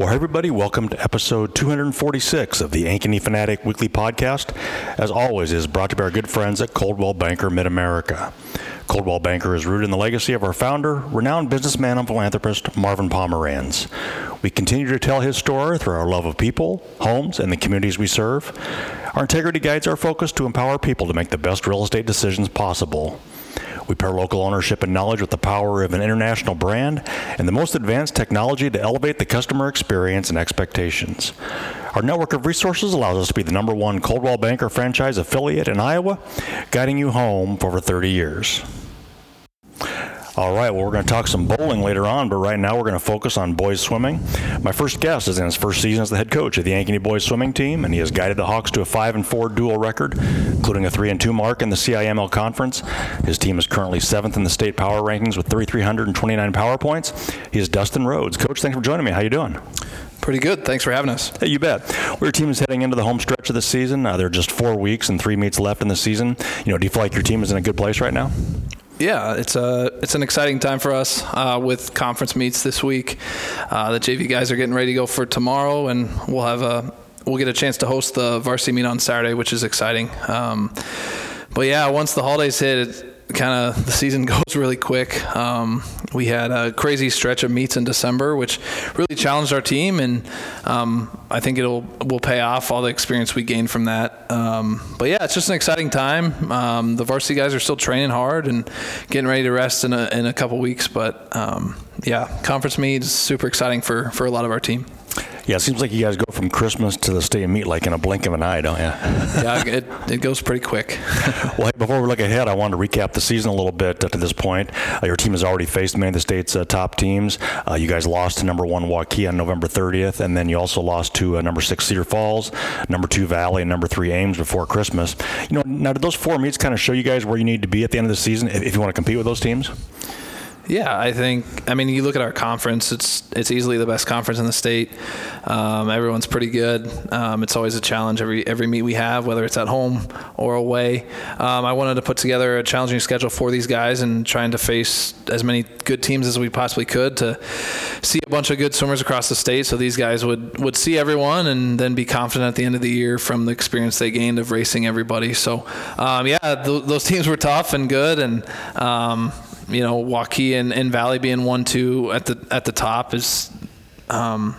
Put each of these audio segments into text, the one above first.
Well, everybody, welcome to episode 246 of the Ankeny Fanatic Weekly Podcast. As always, is brought to you by our good friends at Coldwell Banker Mid America. Coldwell Banker is rooted in the legacy of our founder, renowned businessman and philanthropist Marvin Pomeranz. We continue to tell his story through our love of people, homes, and the communities we serve. Our integrity guides our focus to empower people to make the best real estate decisions possible. We pair local ownership and knowledge with the power of an international brand and the most advanced technology to elevate the customer experience and expectations. Our network of resources allows us to be the number one Coldwell Banker franchise affiliate in Iowa, guiding you home for over 30 years. All right, well, we're going to talk some bowling later on, but right now we're going to focus on boys swimming. My first guest is in his first season as the head coach of the Ankeny boys swimming team, and he has guided the Hawks to a 5 and 4 dual record, including a 3 and 2 mark in the CIML conference. His team is currently seventh in the state power rankings with 3,329 power points. He is Dustin Rhoads. Coach, thanks for joining me. How you doing? Pretty good. Thanks for having us. Hey, you bet. Well, your team is heading into the home stretch of the season. Uh, there are just four weeks and three meets left in the season. You know, do you feel like your team is in a good place right now? Yeah, it's a it's an exciting time for us uh, with conference meets this week. Uh, the JV guys are getting ready to go for tomorrow, and we'll have a we'll get a chance to host the varsity meet on Saturday, which is exciting. Um, but yeah, once the holidays hit, kind of the season goes really quick. Um, we had a crazy stretch of meets in December, which really challenged our team, and um, I think it'll will pay off all the experience we gained from that. Um, but yeah, it's just an exciting time. Um, the varsity guys are still training hard and getting ready to rest in a in a couple weeks. But um, yeah, conference meet is super exciting for for a lot of our team. Yeah, it seems like you guys go from Christmas to the state meet like in a blink of an eye, don't you? yeah, it, it goes pretty quick. well, hey, before we look ahead, I wanted to recap the season a little bit uh, to this point. Uh, your team has already faced many of the state's uh, top teams. Uh, you guys lost to number one Waukee on November 30th, and then you also lost to uh, number six Cedar Falls, number two Valley, and number three Ames before Christmas. You know, now did those four meets kind of show you guys where you need to be at the end of the season if, if you want to compete with those teams? Yeah, I think. I mean, you look at our conference; it's it's easily the best conference in the state. Um, everyone's pretty good. Um, it's always a challenge every every meet we have, whether it's at home or away. Um, I wanted to put together a challenging schedule for these guys and trying to face as many good teams as we possibly could to see a bunch of good swimmers across the state, so these guys would would see everyone and then be confident at the end of the year from the experience they gained of racing everybody. So, um, yeah, th- those teams were tough and good and um, you know, Waukee and, and Valley being one two at the at the top is um,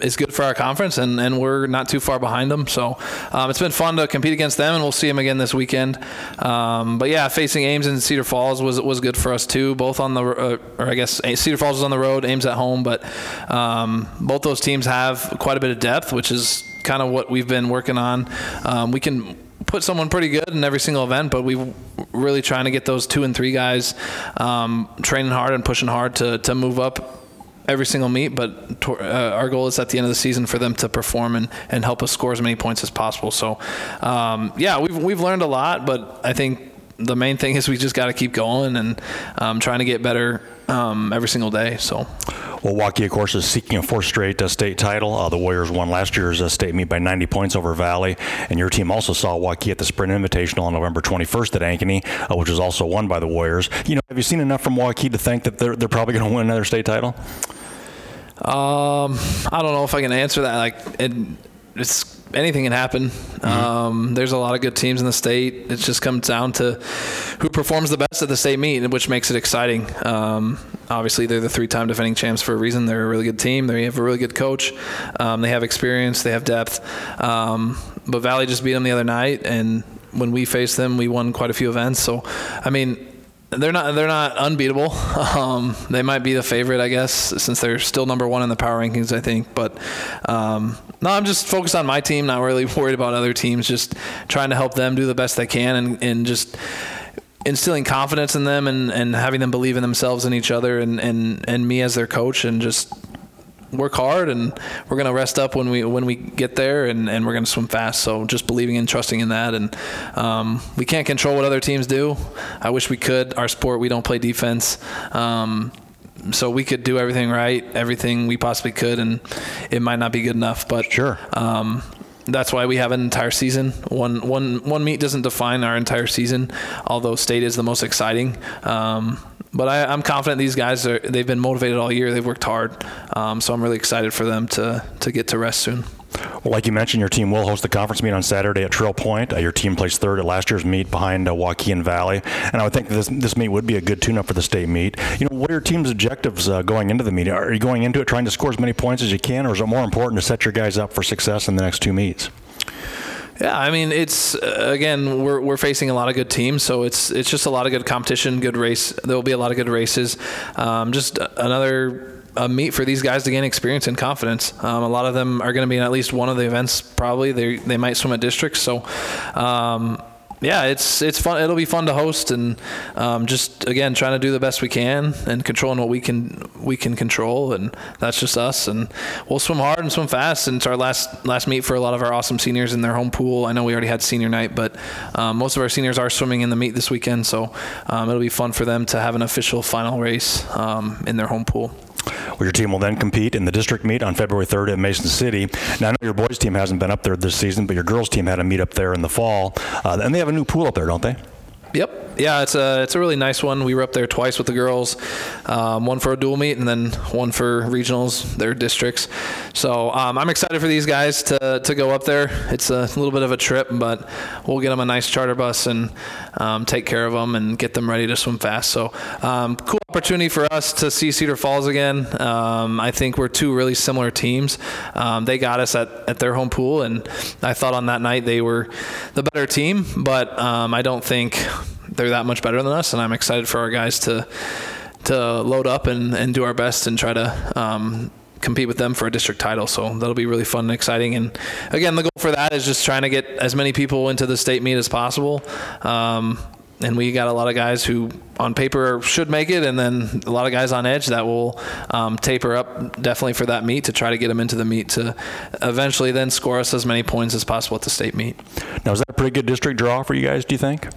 is good for our conference, and, and we're not too far behind them. So um, it's been fun to compete against them, and we'll see them again this weekend. Um, but yeah, facing Ames and Cedar Falls was was good for us too. Both on the, uh, or I guess Cedar Falls was on the road, Ames at home, but um, both those teams have quite a bit of depth, which is kind of what we've been working on. Um, we can put someone pretty good in every single event, but we really trying to get those two and three guys um, training hard and pushing hard to, to move up every single meet. But uh, our goal is at the end of the season for them to perform and, and help us score as many points as possible. So, um, yeah, we've, we've learned a lot, but I think the main thing is we just got to keep going and um, trying to get better um, every single day. So. Well, Waukee, of course, is seeking a fourth straight uh, state title. Uh, the Warriors won last year's uh, state meet by 90 points over Valley, and your team also saw Waukee at the Sprint Invitational on November 21st at Ankeny, uh, which was also won by the Warriors. You know, have you seen enough from Waukee to think that they're they're probably going to win another state title? Um, I don't know if I can answer that. Like, it, it's anything can happen. Mm-hmm. Um, there's a lot of good teams in the state. It just comes down to who performs the best at the state meet, which makes it exciting. Um, obviously, they're the three-time defending champs for a reason. They're a really good team. They have a really good coach. Um, they have experience. They have depth. Um, but Valley just beat them the other night, and when we faced them, we won quite a few events. So, I mean, they're not they're not unbeatable. Um, they might be the favorite, I guess, since they're still number one in the power rankings. I think, but um, no, I'm just focused on my team. Not really worried about other teams. Just trying to help them do the best they can, and, and just instilling confidence in them and, and having them believe in themselves and each other and, and, and me as their coach and just work hard and we're going to rest up when we when we get there and, and we're going to swim fast so just believing and trusting in that and um, we can't control what other teams do i wish we could our sport we don't play defense um, so we could do everything right everything we possibly could and it might not be good enough but sure um, that's why we have an entire season. One one one meet doesn't define our entire season, although state is the most exciting. Um, but I, am confident these guys are. They've been motivated all year. They've worked hard, um, so I'm really excited for them to to get to rest soon. Well, like you mentioned, your team will host the conference meet on Saturday at Trail Point. Uh, your team placed third at last year's meet behind uh, Waukee and Valley, and I would think this this meet would be a good tune-up for the state meet. You know, what are your team's objectives uh, going into the meet? Are you going into it trying to score as many points as you can, or is it more important to set your guys up for success in the next two meets? Yeah, I mean it's uh, again we're, we're facing a lot of good teams, so it's it's just a lot of good competition, good race. There will be a lot of good races. Um, just another a meet for these guys to gain experience and confidence. Um, a lot of them are going to be in at least one of the events. Probably they they might swim at districts. So. Um, yeah, it's it's fun. It'll be fun to host and um, just again trying to do the best we can and controlling what we can we can control, and that's just us. And we'll swim hard and swim fast. And it's our last last meet for a lot of our awesome seniors in their home pool. I know we already had senior night, but um, most of our seniors are swimming in the meet this weekend, so um, it'll be fun for them to have an official final race um, in their home pool. Well, your team will then compete in the district meet on February 3rd at Mason City. Now, I know your boys' team hasn't been up there this season, but your girls' team had a meet up there in the fall. Uh, and they have a new pool up there, don't they? Yep. Yeah, it's a it's a really nice one. We were up there twice with the girls, um, one for a dual meet and then one for regionals, their districts. So um, I'm excited for these guys to, to go up there. It's a little bit of a trip, but we'll get them a nice charter bus and um, take care of them and get them ready to swim fast. So um, cool opportunity for us to see Cedar Falls again. Um, I think we're two really similar teams. Um, they got us at, at their home pool, and I thought on that night they were the better team, but I don't think they're that much better than us, and I'm excited for our guys to to load up and, and do our best and try to um, compete with them for a district title. So that'll be really fun and exciting. And again, the goal for that is just trying to get as many people into the state meet as possible. Um, and we got a lot of guys who on paper should make it and then a lot of guys on edge that will um, taper up definitely for that meet to try to get them into the meet to eventually then score us as many points as possible at the state meet. Now is that a pretty good district draw for you guys do you think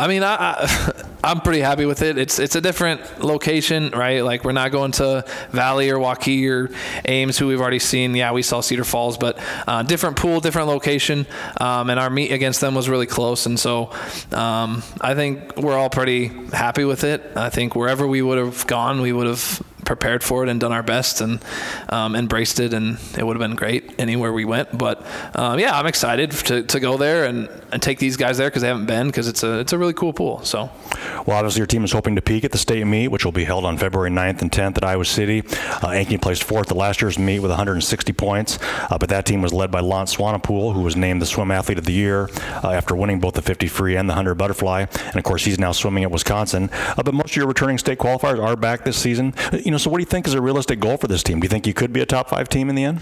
I mean, I, I am pretty happy with it. It's it's a different location, right? Like we're not going to Valley or Waukee or Ames, who we've already seen. Yeah, we saw Cedar Falls, but uh, different pool, different location, um, and our meet against them was really close. And so um, I think we're all pretty happy with it. I think wherever we would have gone, we would have prepared for it and done our best and um, embraced it, and it would have been great anywhere we went. But um, yeah, I'm excited to, to go there and, and take these guys there because they haven't been because it's a it's a really cool pool. So, well, obviously your team is hoping to peak at the state meet, which will be held on February 9th and 10th at Iowa City. Uh, Ankeny placed fourth at last year's meet with 160 points, uh, but that team was led by Lance Swanepoel, who was named the swim athlete of the year uh, after winning both the 50 free and the 100 butterfly. And of course, he's now swimming at Wisconsin. Uh, but most of your returning state qualifiers are back this season. You know, so what do you think is a realistic goal for this team? Do you think you could be a top five team in the end?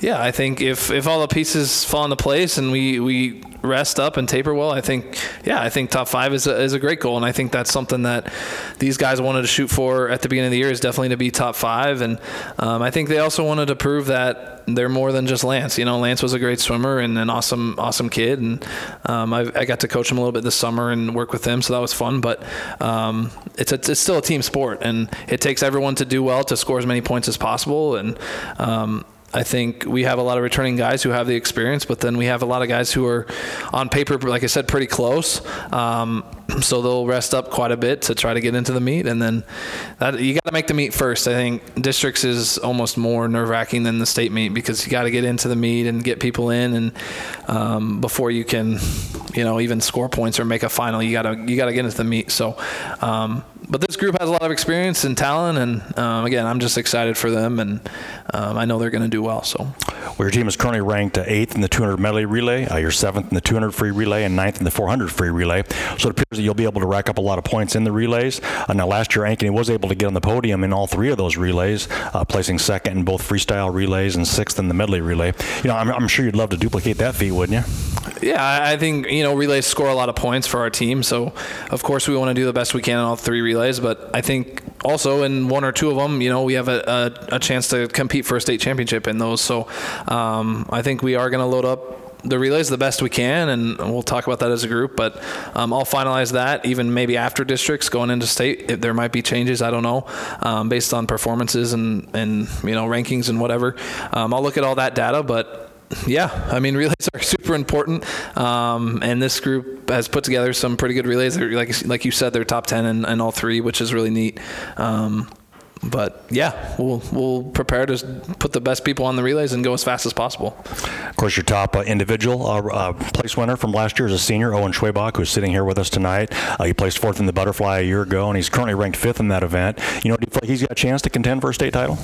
Yeah, I think if, if all the pieces fall into place and we, we rest up and taper well, I think yeah, I think top five is a, is a great goal, and I think that's something that these guys wanted to shoot for at the beginning of the year is definitely to be top five, and um, I think they also wanted to prove that they're more than just Lance. You know, Lance was a great swimmer and an awesome awesome kid, and um, I, I, got to coach him a little bit this summer and work with him, so that was fun. But um, it's a, it's still a team sport, and it takes everyone to do well to score as many points as possible, and um, I think we have a lot of returning guys who have the experience, but then we have a lot of guys who are on paper, like I said, pretty close. Um, so they'll rest up quite a bit to try to get into the meet, and then that, you got to make the meet first. I think districts is almost more nerve wracking than the state meet because you got to get into the meet and get people in, and um, before you can, you know, even score points or make a final, you gotta you gotta get into the meet. So. Um, but this group has a lot of experience and talent, and um, again, I'm just excited for them, and um, I know they're going to do well. So, well, your team is currently ranked uh, eighth in the 200 medley relay. Uh, you're seventh in the 200 free relay and ninth in the 400 free relay. So it appears that you'll be able to rack up a lot of points in the relays. Uh, now, last year, Ankeny was able to get on the podium in all three of those relays, uh, placing second in both freestyle relays and sixth in the medley relay. You know, I'm, I'm sure you'd love to duplicate that feat, wouldn't you? Yeah, I think you know relays score a lot of points for our team, so of course we want to do the best we can in all three relays. But I think also in one or two of them, you know, we have a, a, a chance to compete for a state championship in those. So um, I think we are going to load up the relays the best we can, and we'll talk about that as a group. But um, I'll finalize that even maybe after districts going into state. If there might be changes, I don't know, um, based on performances and and you know rankings and whatever. Um, I'll look at all that data, but yeah, I mean relays are super important, um, and this group has put together some pretty good relays. They're, like like you said, they're top ten in, in all three, which is really neat. Um, but yeah, we'll we'll prepare to put the best people on the relays and go as fast as possible. Of course, your top uh, individual uh, uh, place winner from last year is a senior, Owen Schwebach, who's sitting here with us tonight. Uh, he placed fourth in the butterfly a year ago, and he's currently ranked fifth in that event. You know, do you feel like he's got a chance to contend for a state title?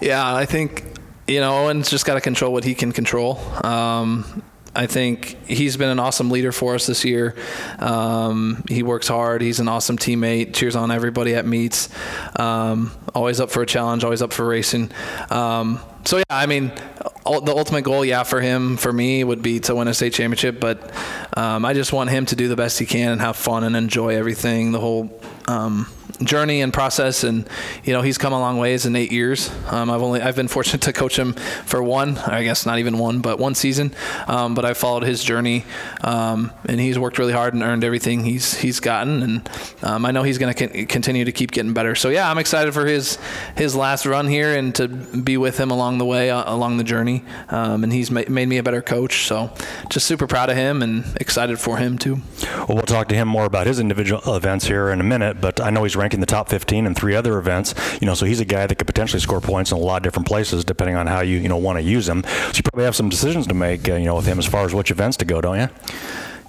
Yeah, I think you know Owen's just got to control what he can control. Um, I think he's been an awesome leader for us this year. Um, he works hard. He's an awesome teammate. Cheers on everybody at meets. Um, always up for a challenge. Always up for racing. Um, so yeah, I mean, the ultimate goal, yeah, for him, for me, would be to win a state championship. But um, I just want him to do the best he can and have fun and enjoy everything. The whole um, journey and process and you know he's come a long ways in eight years. Um, I've only I've been fortunate to coach him for one I guess not even one but one season. Um, but I followed his journey um, and he's worked really hard and earned everything he's he's gotten and um, I know he's going to continue to keep getting better. So yeah I'm excited for his his last run here and to be with him along the way uh, along the journey. Um, and he's ma- made me a better coach so just super proud of him and excited for him too. Well we'll talk to him more about his individual events here in a minute but I know he's in the top 15 in three other events. You know, so he's a guy that could potentially score points in a lot of different places depending on how you you know want to use him. So you probably have some decisions to make, uh, you know, with him as far as which events to go, don't you?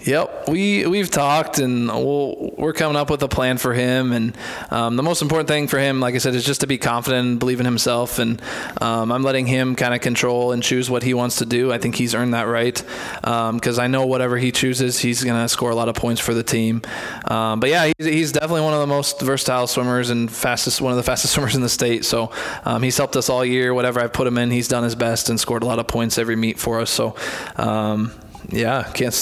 Yep, we we've talked and we'll, we're coming up with a plan for him. And um, the most important thing for him, like I said, is just to be confident and believe in himself. And um, I'm letting him kind of control and choose what he wants to do. I think he's earned that right because um, I know whatever he chooses, he's going to score a lot of points for the team. Um, but yeah, he's, he's, definitely one of the most versatile swimmers and fastest, one of the fastest swimmers in the state. So um, he's helped us all year. Whatever I've put him in, he's done his best and scored a lot of points every meet for us. So um, yeah, can't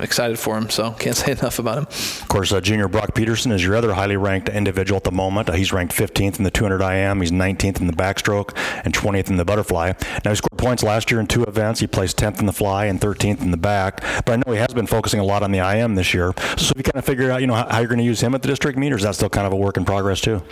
excited for him, so can't say enough about him. Of course, uh, junior Brock Peterson is your other highly ranked individual at the moment. Uh, he's ranked 15th in the 200 IM, he's 19th in the backstroke, and 20th in the butterfly. Now, he scored points last year in two events. He placed 10th in the fly and 13th in the back, but I know he has been focusing a lot on the IM this year. So, you kind of figured out, you know, how, how you're going to use him at the district meet, or is that still kind of a work in progress, too?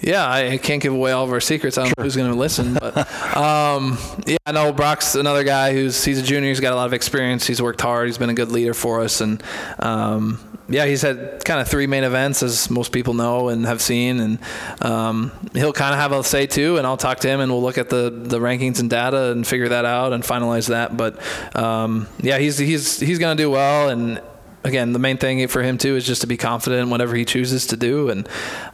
Yeah, I can't give away all of our secrets. I don't sure. know who's going to listen, but um, yeah, I know Brock's another guy who's he's a junior. He's got a lot of experience. He's worked hard. He's been a good leader for us, and um, yeah, he's had kind of three main events, as most people know and have seen, and um, he'll kind of have a say too. And I'll talk to him, and we'll look at the the rankings and data and figure that out and finalize that. But um, yeah, he's he's he's going to do well, and again, the main thing for him too is just to be confident in whatever he chooses to do. And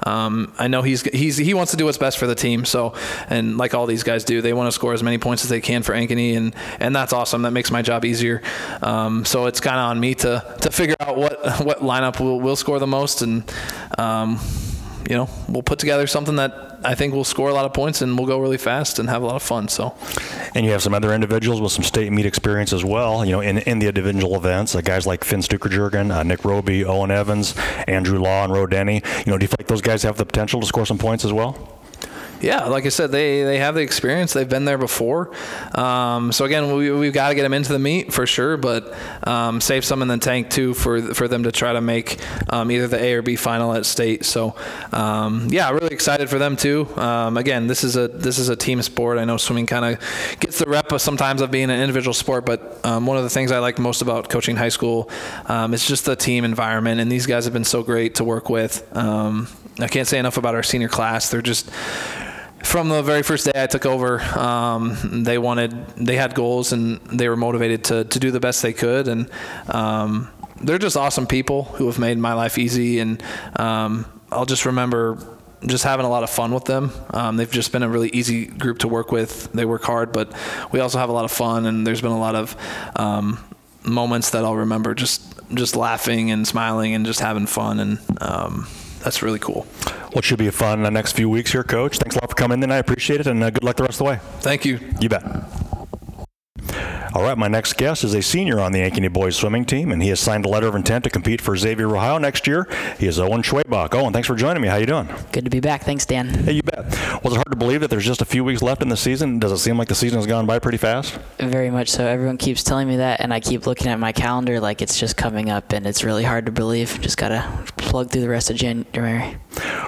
um, I know he's he's he wants to do what's best for the team. So, and like all these guys do, they want to score as many points as they can for Ankeny, and and that's awesome. That makes my job easier. Um, so it's kind of on me to to figure out what what lineup will will score the most and. Um, you know, we'll put together something that I think will score a lot of points and we'll go really fast and have a lot of fun. So, and you have some other individuals with some state meet experience as well. You know, in, in the individual events, uh, guys like Finn Stukerjurgen, uh, Nick Roby, Owen Evans, Andrew Law, and Ro Denny. You know, do you feel like those guys have the potential to score some points as well? Yeah, like I said, they, they have the experience. They've been there before. Um, so again, we we've got to get them into the meet for sure, but um, save some in the tank too for for them to try to make um, either the A or B final at state. So um, yeah, really excited for them too. Um, again, this is a this is a team sport. I know swimming kind of gets the rep of sometimes of being an individual sport, but um, one of the things I like most about coaching high school is just the team environment, and these guys have been so great to work with. I can't say enough about our senior class. They're just from the very first day I took over, um, they wanted, they had goals and they were motivated to, to do the best they could. And um, they're just awesome people who have made my life easy. And um, I'll just remember just having a lot of fun with them. Um, they've just been a really easy group to work with. They work hard, but we also have a lot of fun. And there's been a lot of um, moments that I'll remember just just laughing and smiling and just having fun. And um, that's really cool. What should be a fun the next few weeks here, Coach. Thanks a lot for coming in. I appreciate it, and uh, good luck the rest of the way. Thank you. You bet. All right, my next guest is a senior on the Ankeny boys swimming team, and he has signed a letter of intent to compete for Xavier, Ohio next year. He is Owen Schwebach. Owen, thanks for joining me. How you doing? Good to be back. Thanks, Dan. Hey, you bet. Was it hard to believe that there's just a few weeks left in the season? Does it seem like the season has gone by pretty fast? Very much so. Everyone keeps telling me that, and I keep looking at my calendar like it's just coming up, and it's really hard to believe. Just gotta plug through the rest of January.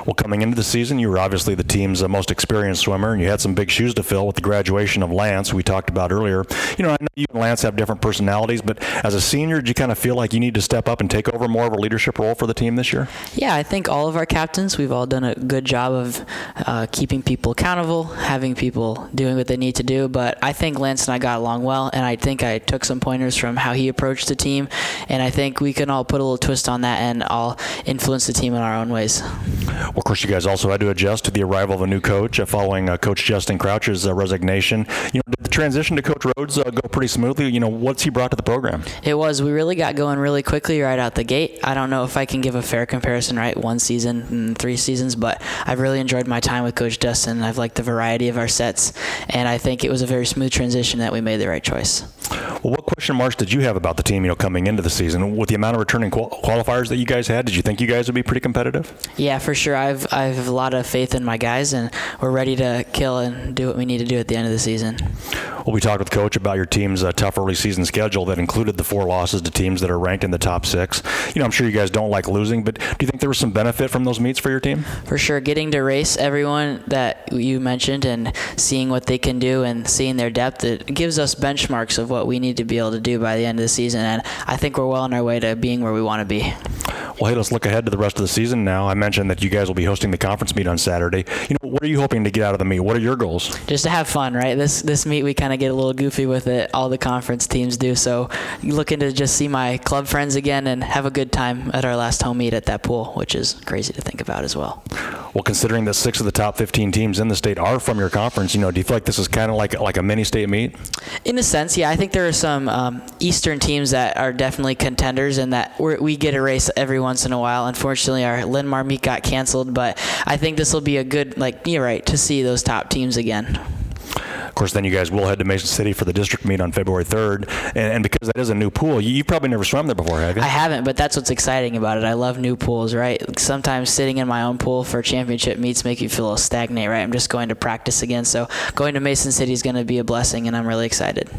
Well, coming into the season, you were obviously the team's uh, most experienced swimmer, and you had some big shoes to fill with the graduation of Lance, we talked about earlier. You know, I know you and Lance have different personalities, but as a senior, did you kind of feel like you need to step up and take over more of a leadership role for the team this year? Yeah, I think all of our captains, we've all done a good job of uh, keeping people accountable, having people doing what they need to do. But I think Lance and I got along well, and I think I took some pointers from how he approached the team, and I think we can all put a little twist on that and all influence the team in our own ways. Well, of course, you guys also had to adjust to the arrival of a new coach uh, following uh, Coach Justin Crouch's uh, resignation. You know, did the transition to Coach Rhoads uh, go pretty smoothly? You know, what's he brought to the program? It was. We really got going really quickly right out the gate. I don't know if I can give a fair comparison, right? One season and three seasons, but I've really enjoyed my time with Coach Justin. I've liked the variety of our sets, and I think it was a very smooth transition that we made the right choice. Well, what question marks did you have about the team, you know, coming into the season? With the amount of returning qual- qualifiers that you guys had, did you think you guys would be pretty competitive? Yeah, for sure. I've I have a lot of faith in my guys, and we're ready to kill and do what we need to do at the end of the season. Well, we talked with Coach about your team's uh, tough early season schedule that included the four losses to teams that are ranked in the top six. You know, I'm sure you guys don't like losing, but do you think there was some benefit from those meets for your team? For sure, getting to race everyone that you mentioned and seeing what they can do and seeing their depth, it gives us benchmarks of what we need to be able to do by the end of the season. And I think we're well on our way to being where we want to be. Well, hey, let's look ahead to the rest of the season now. I mentioned that you guys will be hosting the conference meet on Saturday. You know, what are you hoping to get out of the meet? What are your goals? Just to have fun, right? This this meet we kind of get a little goofy with it. All the conference teams do. So, looking to just see my club friends again and have a good time at our last home meet at that pool, which is crazy to think about as well. Well, considering that six of the top 15 teams in the state are from your conference, you know, do you feel like this is kind of like like a mini state meet? In a sense, yeah. I think there are some um, Eastern teams that are definitely contenders and that we get a race every once in a while. Unfortunately, our Linn-Mar meet got canceled, but I think this will be a good, like, you're right, to see those top teams again. Of course, then you guys will head to Mason City for the district meet on February 3rd. And, and because that is a new pool, you, you've probably never swum there before, have you? I haven't, but that's what's exciting about it. I love new pools, right? Sometimes sitting in my own pool for championship meets make you feel a little stagnate, right? I'm just going to practice again. So going to Mason City is going to be a blessing, and I'm really excited.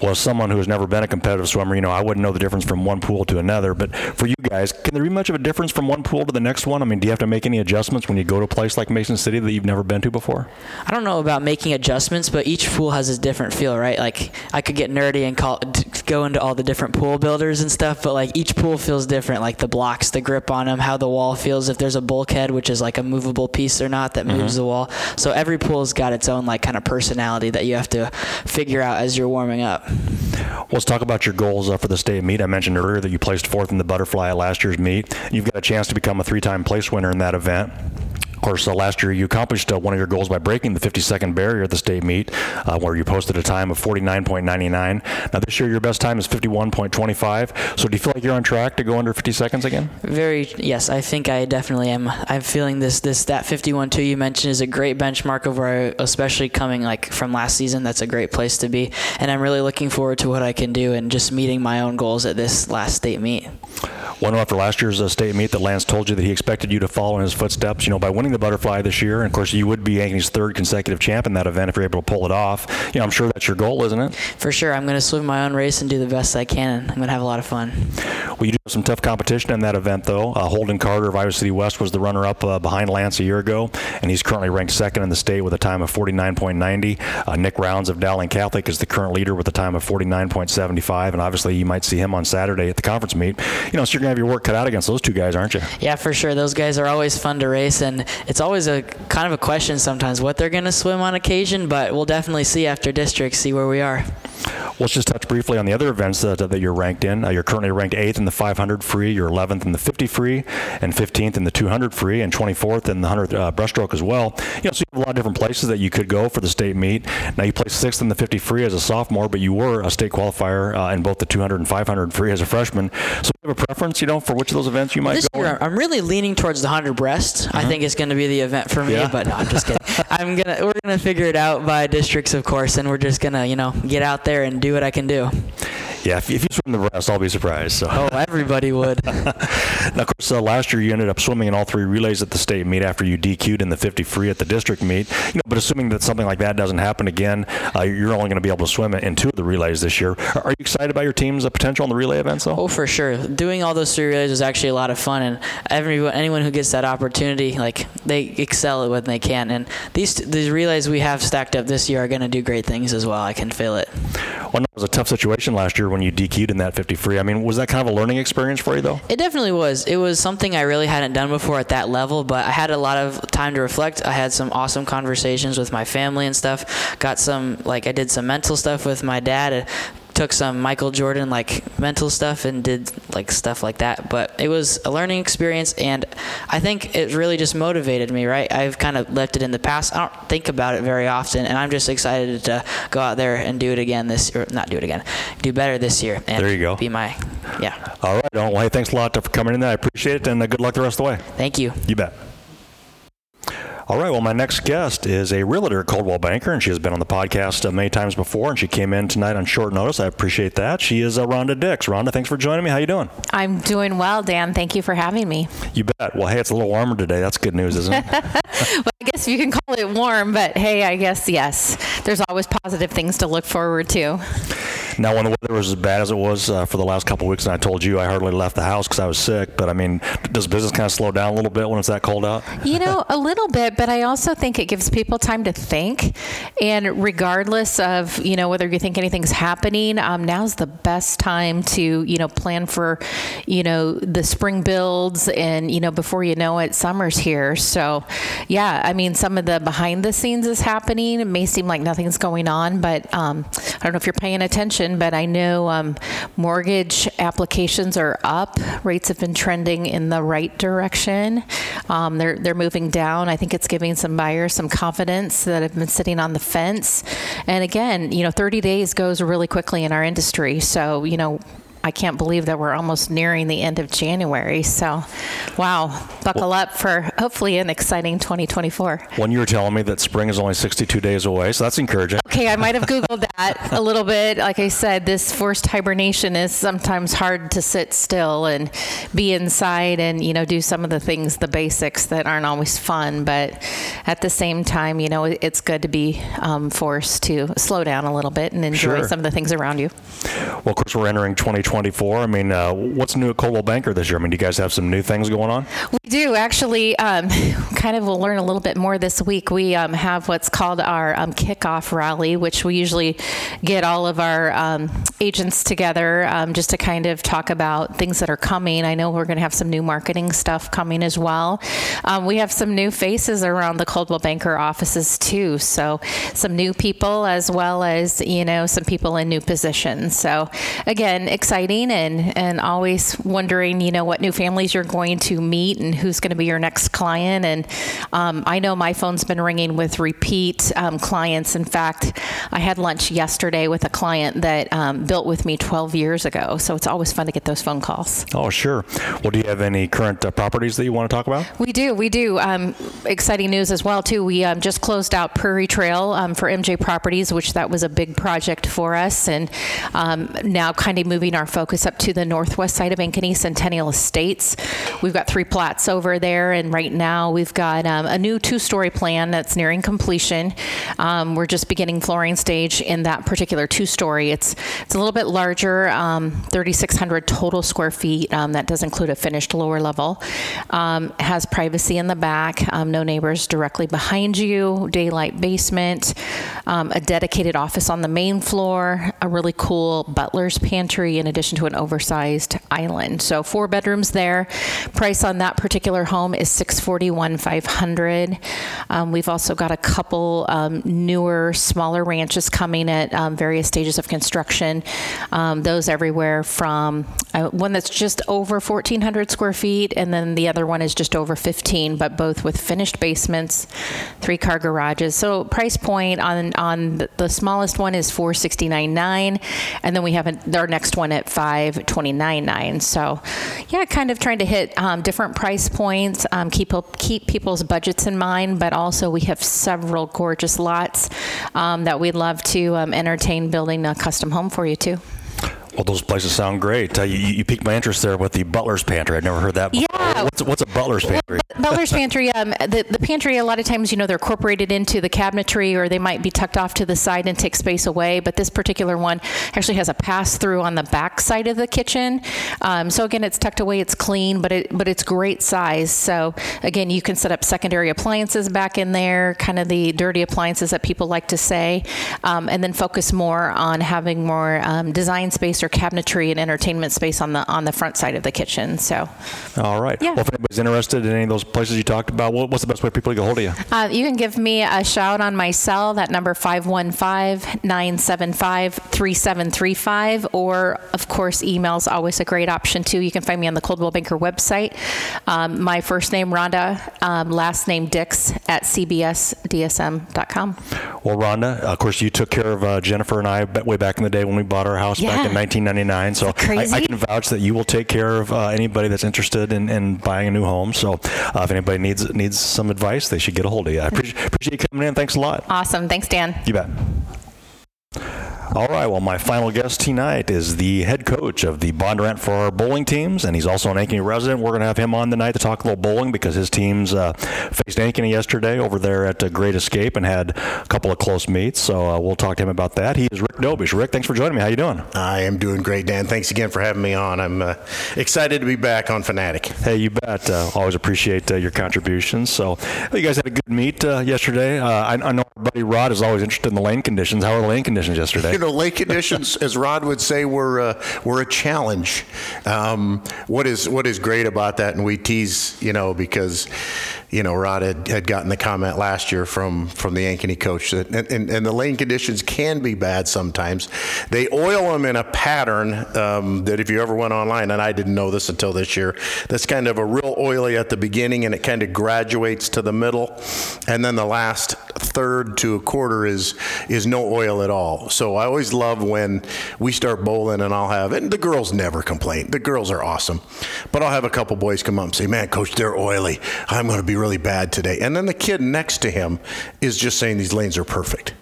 Well, as someone who has never been a competitive swimmer, you know, I wouldn't know the difference from one pool to another. But for you guys, can there be much of a difference from one pool to the next one? I mean, do you have to make any adjustments when you go to a place like Mason City that you've never been to before? I don't know about making adjustments, but each pool has a different feel, right? Like I could get nerdy and call go into all the different pool builders and stuff, but like each pool feels different. Like the blocks, the grip on them, how the wall feels, if there's a bulkhead, which is like a movable piece or not that moves the wall. So every pool's got its own like kind of personality that you have to figure out as you're warming up. Well, let's talk about your goals uh, for the state meet. I mentioned earlier that you placed fourth in the butterfly at last year's meet. You've got a chance to become a three-time place winner in that event. Of course, uh, last year you accomplished uh, one of your goals by breaking the 50-second barrier at the state meet, uh, where you posted a time of 49.99. Now this year your best time is 51.25. So do you feel like you're on track to go under 50 seconds again? Very yes, I think I definitely am. I'm feeling this this that 51.2 you mentioned is a great benchmark over, especially coming like from last season. That's a great place to be, and I'm really looking forward to what I can do and just meeting my own goals at this last state meet. One after last year's uh, state meet that Lance told you that he expected you to follow in his footsteps. You know, by winning the butterfly this year, and of course you would be Ankeny's third consecutive champ in that event if you're able to pull it off. You know, I'm sure that's your goal, isn't it? For sure, I'm going to swim my own race and do the best I can, and I'm going to have a lot of fun. Well, you do have some tough competition in that event, though. Uh, Holden Carter of Iowa City West was the runner-up uh, behind Lance a year ago, and he's currently ranked second in the state with a time of 49.90. Uh, Nick Rounds of Dowling Catholic is the current leader with a time of 49.75, and obviously you might see him on Saturday at the conference meet. You know, so you're going to have your work cut out against those two guys, aren't you? Yeah, for sure. Those guys are always fun to race, and it's always a kind of a question sometimes what they're going to swim on occasion, but we'll definitely see after districts, see where we are. Let's just touch briefly on the other events that, that you're ranked in. Uh, you're currently ranked 8th in the 500 free, you're 11th in the 50 free, and 15th in the 200 free, and 24th in the 100 uh, breaststroke as well. You know, so you have a lot of different places that you could go for the state meet. Now, you placed 6th in the 50 free as a sophomore, but you were a state qualifier uh, in both the 200 and 500 free as a freshman. So you have a preference, you know, for which of those events you might this go? Year, I'm really leaning towards the 100 breast. Mm-hmm. I think it's going going to be the event for me, Yeah. but no, I'm just kidding. I'm gonna we're gonna figure it out by districts, of course, and we're just gonna you know get out there and do what I can do. Yeah, if, if you swim the rest, I'll be surprised. So. Oh, everybody would. Now, of course, uh, last year you ended up swimming in all three relays at the state meet after you DQ'd in the 50 free at the district meet. You know, but assuming that something like that doesn't happen again, uh, you're only going to be able to swim in two of the relays this year. Are you excited about your team's uh, potential in the relay events, though? Oh, for sure. Doing all those three relays was actually a lot of fun, and everyone, anyone who gets that opportunity, like they excel at when they can. And these these relays we have stacked up this year are going to do great things as well. I can feel it. Well, no, it was a tough situation last year when you DQ'd in that 50 free. I mean, was that kind of a learning experience for you, though? It definitely was. It was something I really hadn't done before at that level, but I had a lot of time to reflect. I had some awesome conversations with my family and stuff. Got some, like, I did some mental stuff with my dad. Took some Michael Jordan, like, mental stuff and did, like, stuff like that. But it was a learning experience, and I think it really just motivated me, right? I've kind of left it in the past. I don't think about it very often, and I'm just excited to go out there and do it again this, or not do it again, do better this year. And There you go. Be my, yeah. All right, Donald. Well, hey, thanks a lot for coming in. There. I appreciate it, and uh, good luck the rest of the way. Thank you. You bet. All right. Well, my next guest is a realtor at Coldwell Banker, and she has been on the podcast uh, many times before, and she came in tonight on short notice. I appreciate that. She is uh, Ronda Dix. Ronda, thanks for joining me. How you doing? I'm doing well, Dan. Thank you for having me. You bet. Well, hey, it's a little warmer today. That's good news, isn't it? Well, I guess you can call it warm, but hey, I guess yes. There's always positive things to look forward to. Now, when the weather was as bad as it was uh, for the last couple of weeks, and I told you I hardly left the house because I was sick, but I mean, does business kind of slow down a little bit when it's that cold out? You know, a little bit, but I also think it gives people time to think. And regardless of, you know, whether you think anything's happening, um, now's the best time to, you know, plan for, you know, the spring builds and, you know, before you know it, summer's here. So, yeah, I mean, some of the behind the scenes is happening. It may seem like nothing's going on, but um, I don't know if you're paying attention, but I know um, mortgage applications are up. Rates have been trending in the right direction. Um, they're they're moving down. I think it's giving some buyers some confidence that have been sitting on the fence. And again, you know, 30 days goes really quickly in our industry. So you know. I can't believe that we're almost nearing the end of January. So, wow, buckle up for hopefully an exciting 2024. When you were telling me that spring is only 62 days away, so that's encouraging. Okay, I might have Googled that a little bit. Like I said, this forced hibernation is sometimes hard to sit still and be inside and, you know, do some of the things, the basics that aren't always fun. But at the same time, you know, it's good to be um, forced to slow down a little bit and enjoy Sure. some of the things around you. Well, of course, we're entering 2024. I mean, uh, what's new at Coldwell Banker this year? I mean, do you guys have some new things going on? We do actually. Um, kind of, we'll learn a little bit more this week. We um, have what's called our um, kickoff rally, which we usually get all of our um, agents together um, just to kind of talk about things that are coming. I know we're going to have some new marketing stuff coming as well. Um, we have some new faces around the Coldwell Banker offices too. So some new people as well as you know some people in new positions. So again, exciting and and always wondering you know what new families you're going to meet and who's going to be your next client. And um, I know my phone's been ringing with repeat um, clients. In fact, I had lunch yesterday with a client that um, built with me 12 years ago. So it's always fun to get those phone calls. Oh, sure. Well, do you have any current uh, properties that you want to talk about? We do, we do. Um, exciting news as well too. We um, just closed out Prairie Trail um, for MJ Properties, which that was a big project for us, and um, now kind of moving our focus up to the northwest side of Ankeny Centennial Estates. We've got three plots over there, and right now we've got um, a new two-story plan that's nearing completion. Um, we're just beginning flooring stage in that particular two-story. It's it's a little bit larger, um, 3,600 total square feet. That does include a finished lower level. Has privacy in the back, no neighbors directly behind you, daylight basement, um, a dedicated office on the main floor, a really cool butler's pantry, in addition to an oversized island. So four bedrooms there. Price on that particular home is 641 500 um, We've also got a couple um, newer, smaller ranches coming at um, various stages of construction. Um, those everywhere from uh, one that's just over 1,400 square feet, and then the other one is just over 15, but both with finished basements, three car garages. So price point on on the, smallest one is 469.9, and then we have a, our next one at 529.9. 1999. So, yeah, kind of trying to hit um, different price points, um, keep keep people's budgets in mind, but also we have several gorgeous lots um, that we'd love to um, entertain building a custom home for you too. Well, those places sound great. Uh, you, you piqued my interest there with the Butler's Pantry. I'd never heard that before. Yeah. What's, what's a Butler's Pantry? Butler's Pantry, um, the, the pantry, a lot of times, you know, they're incorporated into the cabinetry or they might be tucked off to the side and take space away. But this particular one actually has a pass through on the back side of the kitchen. Um, so again, it's tucked away, it's clean, but it but it's great size. So again, you can set up secondary appliances back in there, kind of the dirty appliances that people like to say, um, and then focus more on having more um, design space or cabinetry and entertainment space on the on the front side of the kitchen. So. All right. Yeah. Well, if anybody's interested in any of those places you talked about, what's the best way for people to get hold of you? Uh, you can give me a shout on my cell, that number 515-975-3735, or of course, email's is always a great option too. You can find me on the Coldwell Banker website. Um, my first name Ronda, um, last name Dix at cbsdsm.com. Well, Ronda, of course, you took care of uh, Jennifer and I way back in the day when we bought our house back Yeah. in 1999. So I. I can vouch that you will take care of uh, anybody that's interested in, in buying a new home. So uh, if anybody needs needs some advice, they should get a hold of you. I appreciate, appreciate you coming in. Thanks a lot. Awesome. Thanks, Dan. You bet. All right. Well, my final guest tonight is the head coach of the Bondurant-Farrar bowling teams, and he's also an Ankeny resident. We're going to have him on tonight to talk a little bowling because his teams uh, faced Ankeny yesterday over there at uh, Great Escape and had a couple of close meets. So uh, we'll talk to him about that. He is Rick Dobesh. Rick, thanks for joining me. How you doing? I am doing great, Dan. Thanks again for having me on. I'm uh, excited to be back on Fanatic. Hey, you bet. Uh, always appreciate uh, your contributions. So you guys had a good meet uh, yesterday. Uh, I, I know our buddy Rod is always interested in the lane conditions. How were the lane conditions yesterday? You know, lake conditions, as Rod would say, were uh, were a challenge. Um, what is what is great about that, and we tease, you know, because you know Rod had, had gotten the comment last year from from the Ankeny coach that, and, and, and the lane conditions can be bad sometimes. They oil them in a pattern um, that if you ever went online, and I didn't know this until this year, that's kind of a real oily at the beginning, and it kind of graduates to the middle, and then the last third to a quarter is is no oil at all. So I always love when we start bowling and I'll have and the girls never complain. The girls are awesome. But I'll have a couple boys come up and say, "Man, coach, they're oily. I'm going to be really bad today." And then the kid next to him is just saying these lanes are perfect.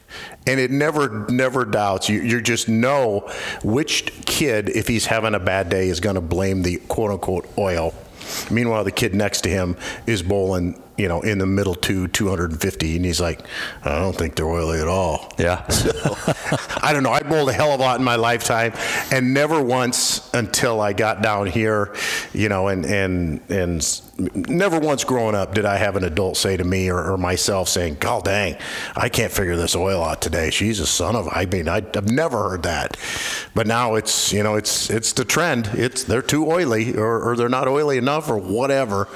And it never, never doubts. You, you just know which kid, if he's having a bad day, is going to blame the quote unquote oil. Meanwhile, the kid next to him is bowling, you know, in the middle to 250, and he's like, I don't think they're oily at all. yeah. I don't know. I bowled a hell of a lot in my lifetime, and never once until I got down here, you know, and and and never once growing up did I have an adult say to me or, or myself saying, "God dang, I can't figure this oil out today." She's a son of. I mean, I, I've never heard that, but now it's you know it's it's the trend. It's they're too oily or, or they're not oily enough or whatever.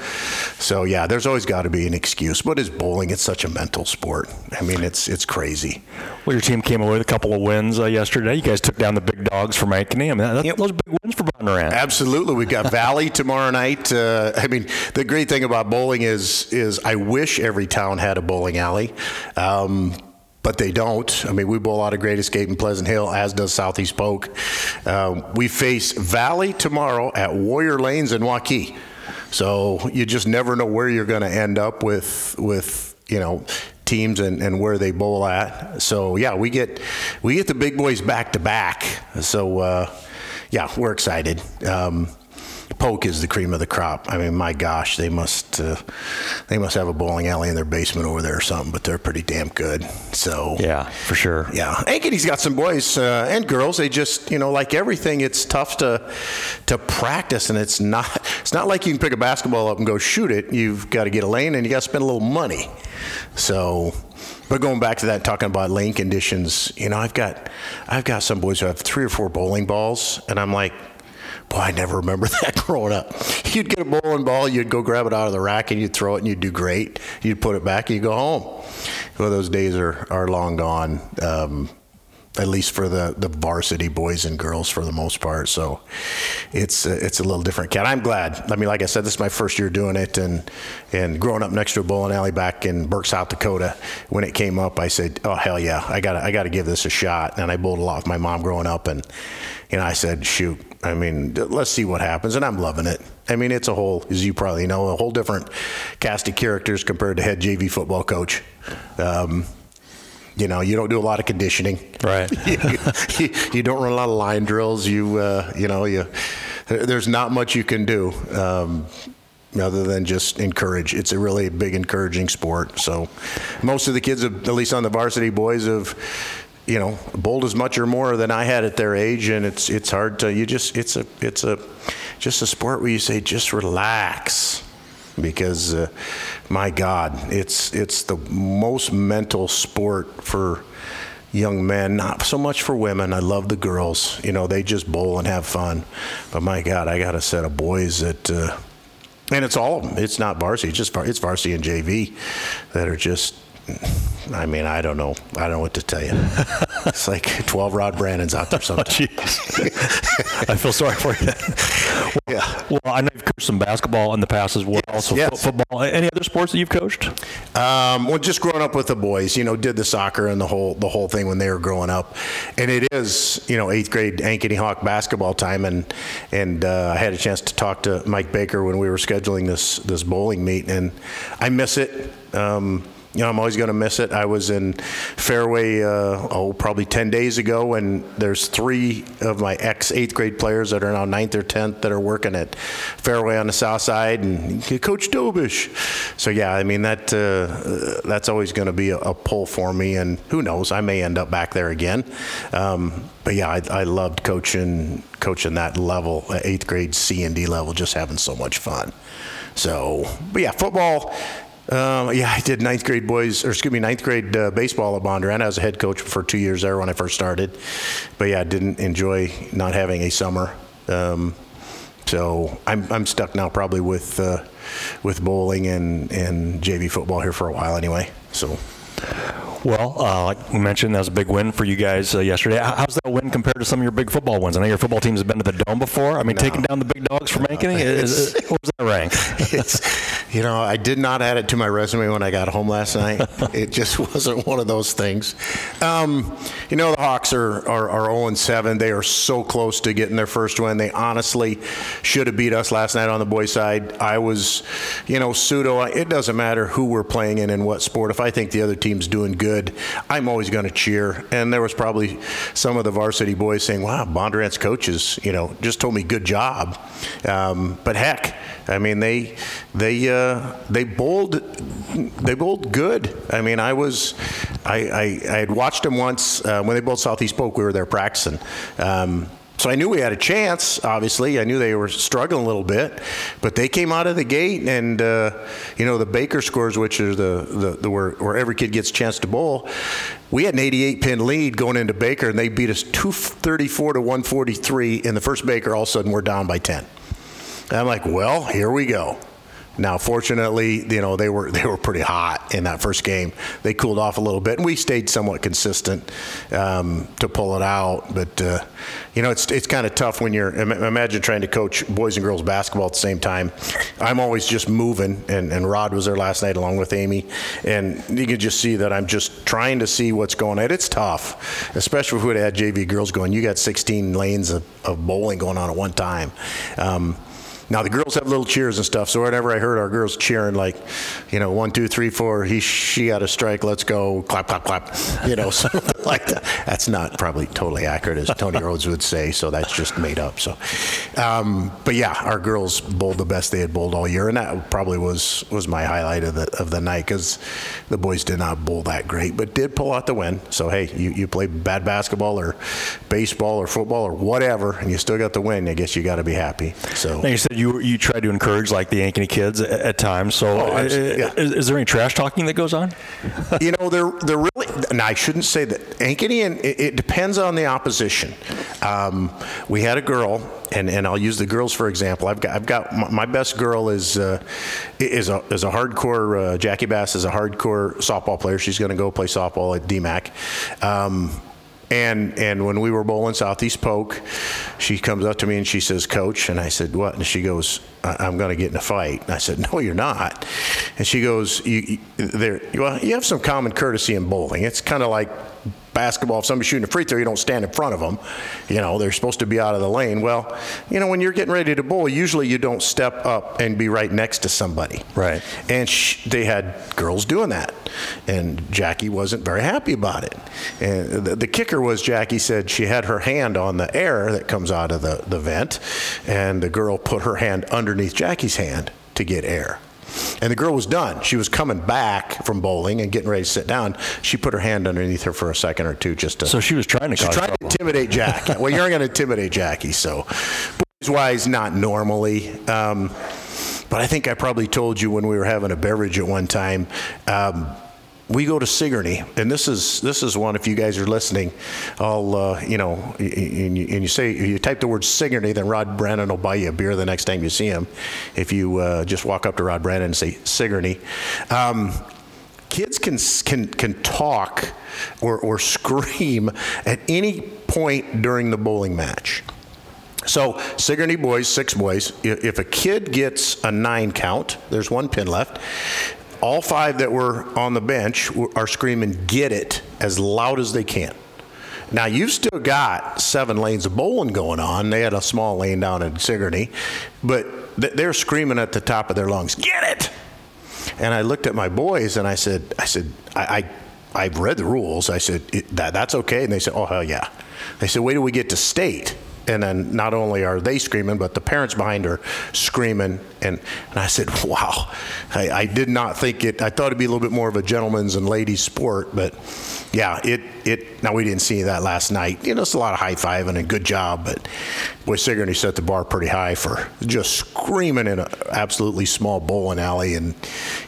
So yeah, there's always got to be an excuse. But is bowling? It's such a mental sport. I mean, it's it's crazy. Well, your team came away with a couple of wins uh, yesterday. You guys took down the big dogs from Ankeny. I mean, that, Yep. those big wins for Bondurant. Absolutely, we've got Valley tomorrow night. Uh, I mean, the great thing about bowling is is I wish every town had a bowling alley. Um, but they don't. I mean, we bowl out of Great Escape in Pleasant Hill, as does Southeast Polk. Um, we face Valley tomorrow at Warrior Lanes in Waukee. So you just never know where you're going to end up with with you know teams and, and where they bowl at. So yeah, we get we get the big boys back to back. So uh, yeah, we're excited. Um, Polk is the cream of the crop. I mean, my gosh, they must uh, they must have a bowling alley in their basement over there or something. But they're pretty damn good. So Yeah, for sure. yeah, Ankeny's got some boys uh, and girls. They just, you know, like everything, it's tough to to practice, and it's not it's not like you can pick a basketball up and go shoot it. You've got to get a lane, and you got to spend a little money. So, but going back to that, talking about lane conditions, you know, I've got I've got some boys who have three or four bowling balls, and I'm like. Boy, I never remember that growing up. You'd get a bowling ball, you'd go grab it out of the rack, and you'd throw it, and you'd do great. You'd put it back, and you'd go home. Well, those days are, are long gone. Um, at least for the, the varsity boys and girls for the most part. So it's uh, it's a little different cat. I'm glad. I mean, like I said, this is my first year doing it, and and growing up next to a bowling alley back in Burke, South Dakota, when it came up, I said, oh hell yeah, I got I got to give this a shot. And I bowled a lot with my mom growing up, and you know I said, shoot, I mean, let's see what happens, and I'm loving it. I mean, it's a whole, as you probably know, a whole different cast of characters compared to head JV football coach. Um, you know, you don't do a lot of conditioning. Right. you, you, you, don't run a lot of line drills. You, uh, you know, you, there's not much you can do um, other than just encourage. It's a really big encouraging sport. So most of the kids, at least on the varsity boys, have, you know, bowled as much or more than I had at their age, and it's it's hard to you just it's a it's a just a sport where you say just relax because uh, my God, it's it's the most mental sport for young men, not so much for women. I love the girls. You know, they just bowl and have fun. But my God, I got a set of boys that, uh, and it's all of them. It's not varsity. It's just it's varsity and JV that are just I mean, I don't know. I don't know what to tell you. it's like 12 Rod Brandons out there sometimes. I feel sorry for you. well, yeah. Well, I know you've coached some basketball in the past as well. Yes, so yes. football. Any other sports that you've coached? Um, well, just growing up with the boys, you know, did the soccer and the whole the whole thing when they were growing up, and it is you know eighth grade Ankeny Hawk basketball time, and and uh, I had a chance to talk to Mike Baker when we were scheduling this this bowling meet, and I miss it. Um, you know, I'm always going to miss it. I was in Fairway, uh, oh, probably 10 days ago, and there's three of my ex eighth grade players that are now ninth or 10th that are working at Fairway on the south side, and Coach Dobesh. So, yeah, I mean, that uh, that's always going to be a, a, pull for me, and who knows, I may end up back there again. Um, but yeah, I, I loved coaching coaching that level, eighth grade C and D level, just having so much fun. So, but yeah, football um, yeah, I did ninth grade boys, or excuse me, ninth grade uh, baseball at Bondurant. I was a head coach for two years there when I first started. But yeah, I didn't enjoy not having a summer. Um, so I'm, I'm stuck now probably with uh, with bowling and, and JV football here for a while anyway. So. Well, uh, like we mentioned, that was a big win for you guys uh, yesterday. How's that win compared to some of your big football wins? I know your football teams have been to the Dome before. I mean, taking down the big dogs from Ankeny, is, is, what was that rank? it's, you know, I did not add it to my resume when I got home last night. it just wasn't one of those things. Um, you know, the Hawks are, are, are 0 7. They are so close to getting their first win. They honestly should have beat us last night on the boys' side. I was, you know, pseudo. It doesn't matter who we're playing in and what sport. If I think the other team's doing good, good, I'm always going to cheer. And there was probably some of the varsity boys saying, "Wow, Bondurant's coaches, you know, just told me good job." Um, but heck, I mean, they they uh, they bowled they bowled good. I mean, I was I I, I had watched them once uh, when they bowled Southeast Polk. We were there practicing. Um, so I knew we had a chance, obviously. I knew they were struggling a little bit, but they came out of the gate and, uh, you know, the Baker scores, which are the, the, the where, where every kid gets a chance to bowl. We had an 88 pin lead going into Baker, and they beat us 234 to 143 in the first Baker. All of a sudden, we're down by 10. And I'm like, well, here we go. Now, fortunately, you know they were they were pretty hot in that first game. They cooled off a little bit, and we stayed somewhat consistent um, to pull it out. But uh, you know, it's it's kind of tough when you're imagine trying to coach boys and girls basketball at the same time. I'm always just moving, and, and Rod was there last night along with Amy, and you can just see that I'm just trying to see what's going on. It's tough, especially if we had JV girls going. You got 16 lanes of, of bowling going on at one time. Um, now the girls have little cheers and stuff. So whenever I heard our girls cheering, like, you know, one, two, three, four, he, she got a strike, let's go, clap, clap, clap, you know, something like that. That's not probably totally accurate, as Tony Rhodes would say. So that's just made up. So, um, but yeah, our girls bowled the best they had bowled all year, and that probably was was my highlight of the of the night because the boys did not bowl that great, but did pull out the win. So hey, you you play bad basketball or baseball or football or whatever, and you still got the win. I guess you got to be happy. So now you said you you try to encourage like the Ankeny kids at, at times. So oh, yeah. is, is, there any trash talking that goes on? you know, they're they're really. And I shouldn't say that Ankeny, and it, it depends on the opposition. Um, we had a girl, and, and I'll use the girls for example. I've got I've got my, my best girl is uh, is a is a hardcore uh, Jackie Bass is a hardcore softball player. She's going to go play softball at DMACC. Um, And and when we were bowling Southeast Polk, she comes up to me and she says, "Coach," and I said, "What?" And she goes, "I'm going to get in a fight." And I said, "No, you're not." And she goes, "You, you there? Well, you have some common courtesy in bowling. It's kind of like." basketball, if somebody's shooting a free throw, you don't stand in front of them. You know, they're supposed to be out of the lane. Well, you know, when you're getting ready to bowl, usually you don't step up and be right next to somebody. Right. And sh- they had girls doing that. And Jackie wasn't very happy about it. And the, the kicker was Jackie said she had her hand on the air that comes out of the, the vent, and the girl put her hand underneath Jackie's hand to get air. And the girl was done. She was coming back from bowling and getting ready to sit down. She put her hand underneath her for a second or two just to. So she was trying to cause trying to intimidate Jackie. well, you're going to intimidate Jackie, so boys wise, not normally. Um, but I think I probably told you when we were having a beverage at one time. Um, we go to Sigourney, and this is this is one. If you guys are listening, I'll uh, you know, and you, and you say you type the word Sigourney, then Rod Brennan will buy you a beer the next time you see him. If you uh, just walk up to Rod Brennan and say Sigourney. Um, kids can can can talk or, or scream at any point during the bowling match. So Sigourney boys, six boys. If a kid gets a nine count, there's one pin left. All five that were on the bench are screaming "Get it!" as loud as they can. Now you've still got seven lanes of bowling going on. They had a small lane down in Sigourney, but th- they're screaming at the top of their lungs, "Get it!" And I looked at my boys and I said, I said, I, I I've read the rules. I said that that's okay. And they said, Oh hell yeah. They said, Wait till we get to state. And then not only are they screaming, but the parents behind are screaming. And, and I said, Wow. I, I did not think it. I thought it'd be a little bit more of a gentleman's and ladies' sport, but yeah, it it. Now we didn't see that last night. You know, it's a lot of high fiving and good job, but boy, Sigourney set the bar pretty high for just screaming in an absolutely small bowling alley, and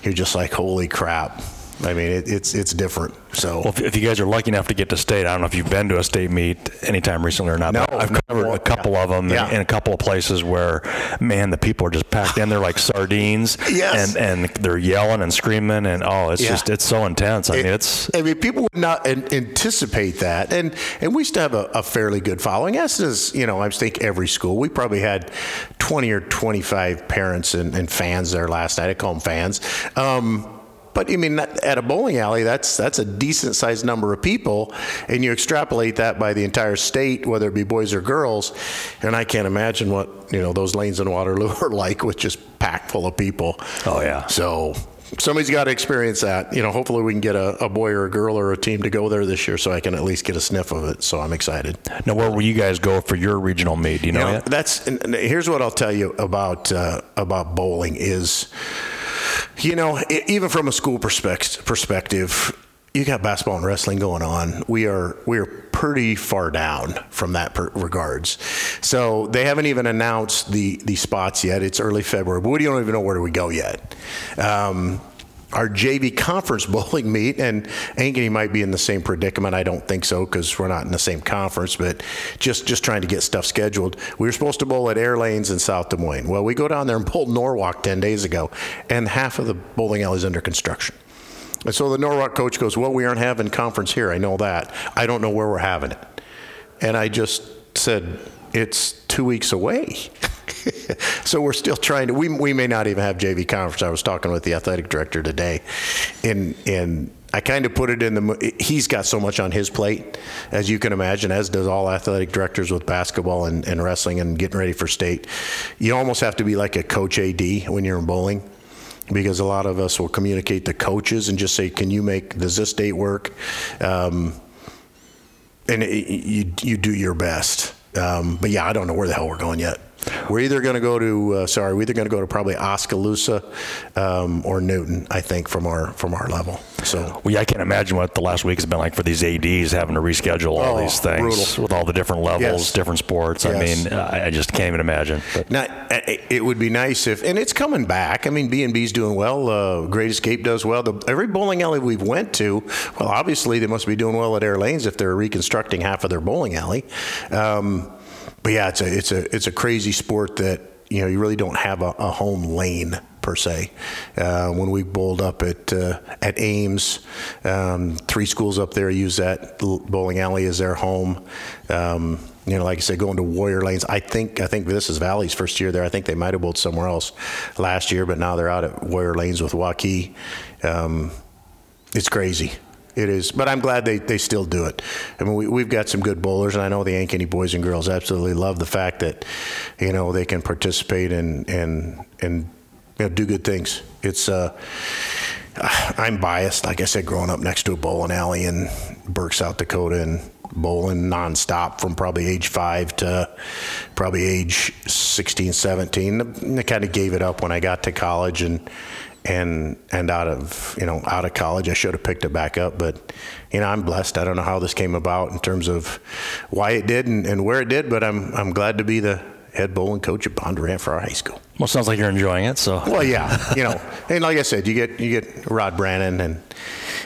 you're just like, holy crap. I mean, it, it's it's different. So Well, if, if you guys are lucky enough to get to state, I don't know if you've been to a state meet anytime recently or not. No, but I've covered a couple yeah. of them Yeah. in, in a couple of places where, man, the people are just packed in. They're like sardines, Yes. and and they're yelling and screaming, and oh, it's Yeah. just it's so intense. I mean, it's I mean, people would not an- anticipate that, and and we still have a, a fairly good following. As is, you know, I think every school we probably had twenty or twenty five parents and, and fans there last night. I call them fans. Um, but I mean, at a bowling alley, that's that's a decent sized number of people, and you extrapolate that by the entire state, whether it be boys or girls, and I can't imagine what you know those lanes in Waterloo are like with just packed full of people. Oh, yeah. So somebody's got to experience that. You know, hopefully we can get a, a boy or a girl or a team to go there this year so I can at least get a sniff of it. So I'm excited. now where will you guys go for your regional meet? Do you know, You know, that's here's what I'll tell you about uh, about bowling is, you know, e- even from a school perspective, perspective, you got basketball and wrestling going on. We are we are pretty far down from that per- regards. So they haven't even announced the the spots yet. It's early February, but we don't even know where do we go yet. Um, our JV conference bowling meet, and Ankeny might be in the same predicament. I don't think so because we're not in the same conference, but just just trying to get stuff scheduled. We were supposed to bowl at Air Lanes in South Des Moines. Well, we go down there and bowl Norwalk 10 days ago, and half of the bowling alley is under construction. And so the Norwalk coach goes, Well, we aren't having conference here. I know that. I don't know where we're having it. And I just said, It's two weeks away. so we're still trying to, we, we may not even have JV conference. I was talking with the athletic director today, and, and I kind of put it in the, he's got so much on his plate, as you can imagine, as does all athletic directors with basketball and, and wrestling and getting ready for state. You almost have to be like a coach AD when you're in bowling because a lot of us will communicate to coaches and just say, "Can you make does this date work?" Um, and it, you you do your best. Um, but yeah, I don't know where the hell we're going yet. We're either going to go to uh, sorry, we're either going to go to probably Oskaloosa um, or Newton. I think from our from our level. So Well, yeah, I can't imagine what the last week has been like for these ads having to reschedule all Oh, these things brutal. with all the different levels, Yes. different sports. I mean, I I just can't even imagine. But Now, it it would be nice if, and it's coming back. I mean, B and B's doing well. Uh, Great Escape does well. The, every bowling alley we've went to, well, obviously they must be doing well at Air Lanes if they're reconstructing half of their bowling alley. Um, but yeah, it's a it's a it's a crazy sport that you know, you really don't have a, a home lane per se. Uh, when we bowled up at uh, at Ames, um, three schools up there use that bowling alley as their home. Um, you know, like I said, going to Warrior Lanes. I think I think this is Valley's first year there. I think they might have bowled somewhere else last year, but now they're out at Warrior Lanes with Waukee. Um, it's crazy. It is, but I'm glad they, they still do it. I mean, we, we've got some good bowlers, and I know the Ankeny boys and girls absolutely love the fact that, you know, they can participate and and and you know, do good things. It's uh, I'm biased, like I said, growing up next to a bowling alley in Burke, South Dakota, and bowling nonstop from probably age five to probably age 16, 17. I kind of gave it up when I got to college and and and out of you know out of college I should have picked it back up but you know I'm blessed. I don't know how this came about in terms of why it did and, and where it did but I'm I'm glad to be the head bowling coach at Bondurant for our high school Well, sounds like you're enjoying it. So well yeah you know and like I said you get you get Rod Brannon and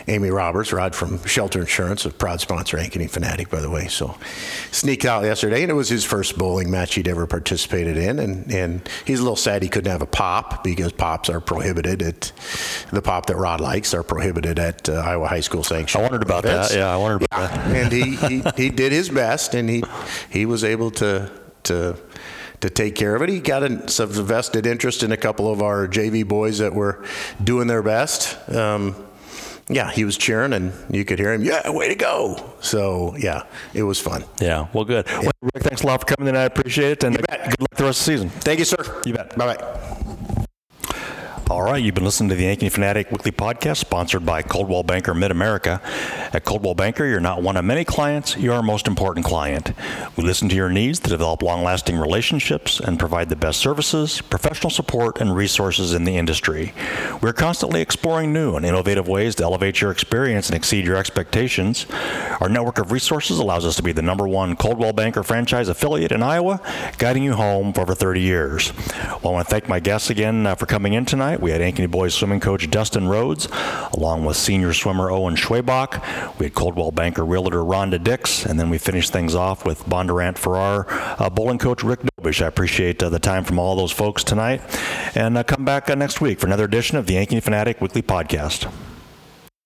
Amy Roberts Rod from Shelter Insurance a proud sponsor Ankeny Fanatic by the way so sneaked out yesterday and it was his first bowling match he'd ever participated in and and he's a little sad he couldn't have a pop because pops are prohibited at the pop that Rod likes are prohibited at uh, Iowa High School I wondered about events. that. Yeah, I wondered about Yeah, that. and he, he he did his best, and he he was able to to to take care of it. He got a, some vested interest in a couple of our JV boys that were doing their best. Um, yeah, he was cheering, and you could hear him. Yeah, way to go! So yeah, it was fun. Yeah, well, good. Well, Rick, thanks a lot for coming tonight. I appreciate it, and You bet. good luck the rest of the season. Thank you, sir. You bet. Bye bye. All right, you've been listening to the Ankeny Fanatic Weekly Podcast, sponsored by Coldwell Banker Mid America. At Coldwell Banker, you're not one of many clients, you're our most important client. We listen to your needs to develop long lasting relationships and provide the best services, professional support, and resources in the industry. We're constantly exploring new and innovative ways to elevate your experience and exceed your expectations. Our network of resources allows us to be the number one Coldwell Banker franchise affiliate in Iowa, guiding you home for over 30 years. Well, I want to thank my guests again uh, for coming in tonight. We had Ankeny boys swimming coach Dustin Rhoads, along with senior swimmer Owen Schwebach. We had Coldwell Banker realtor Ronda Dix, and then we finished things off with Bondurant Farrar uh, bowling coach Rick Dobesh. I appreciate uh, the time from all those folks tonight, and uh, come back uh, next week for another edition of the Ankeny Fanatic Weekly Podcast.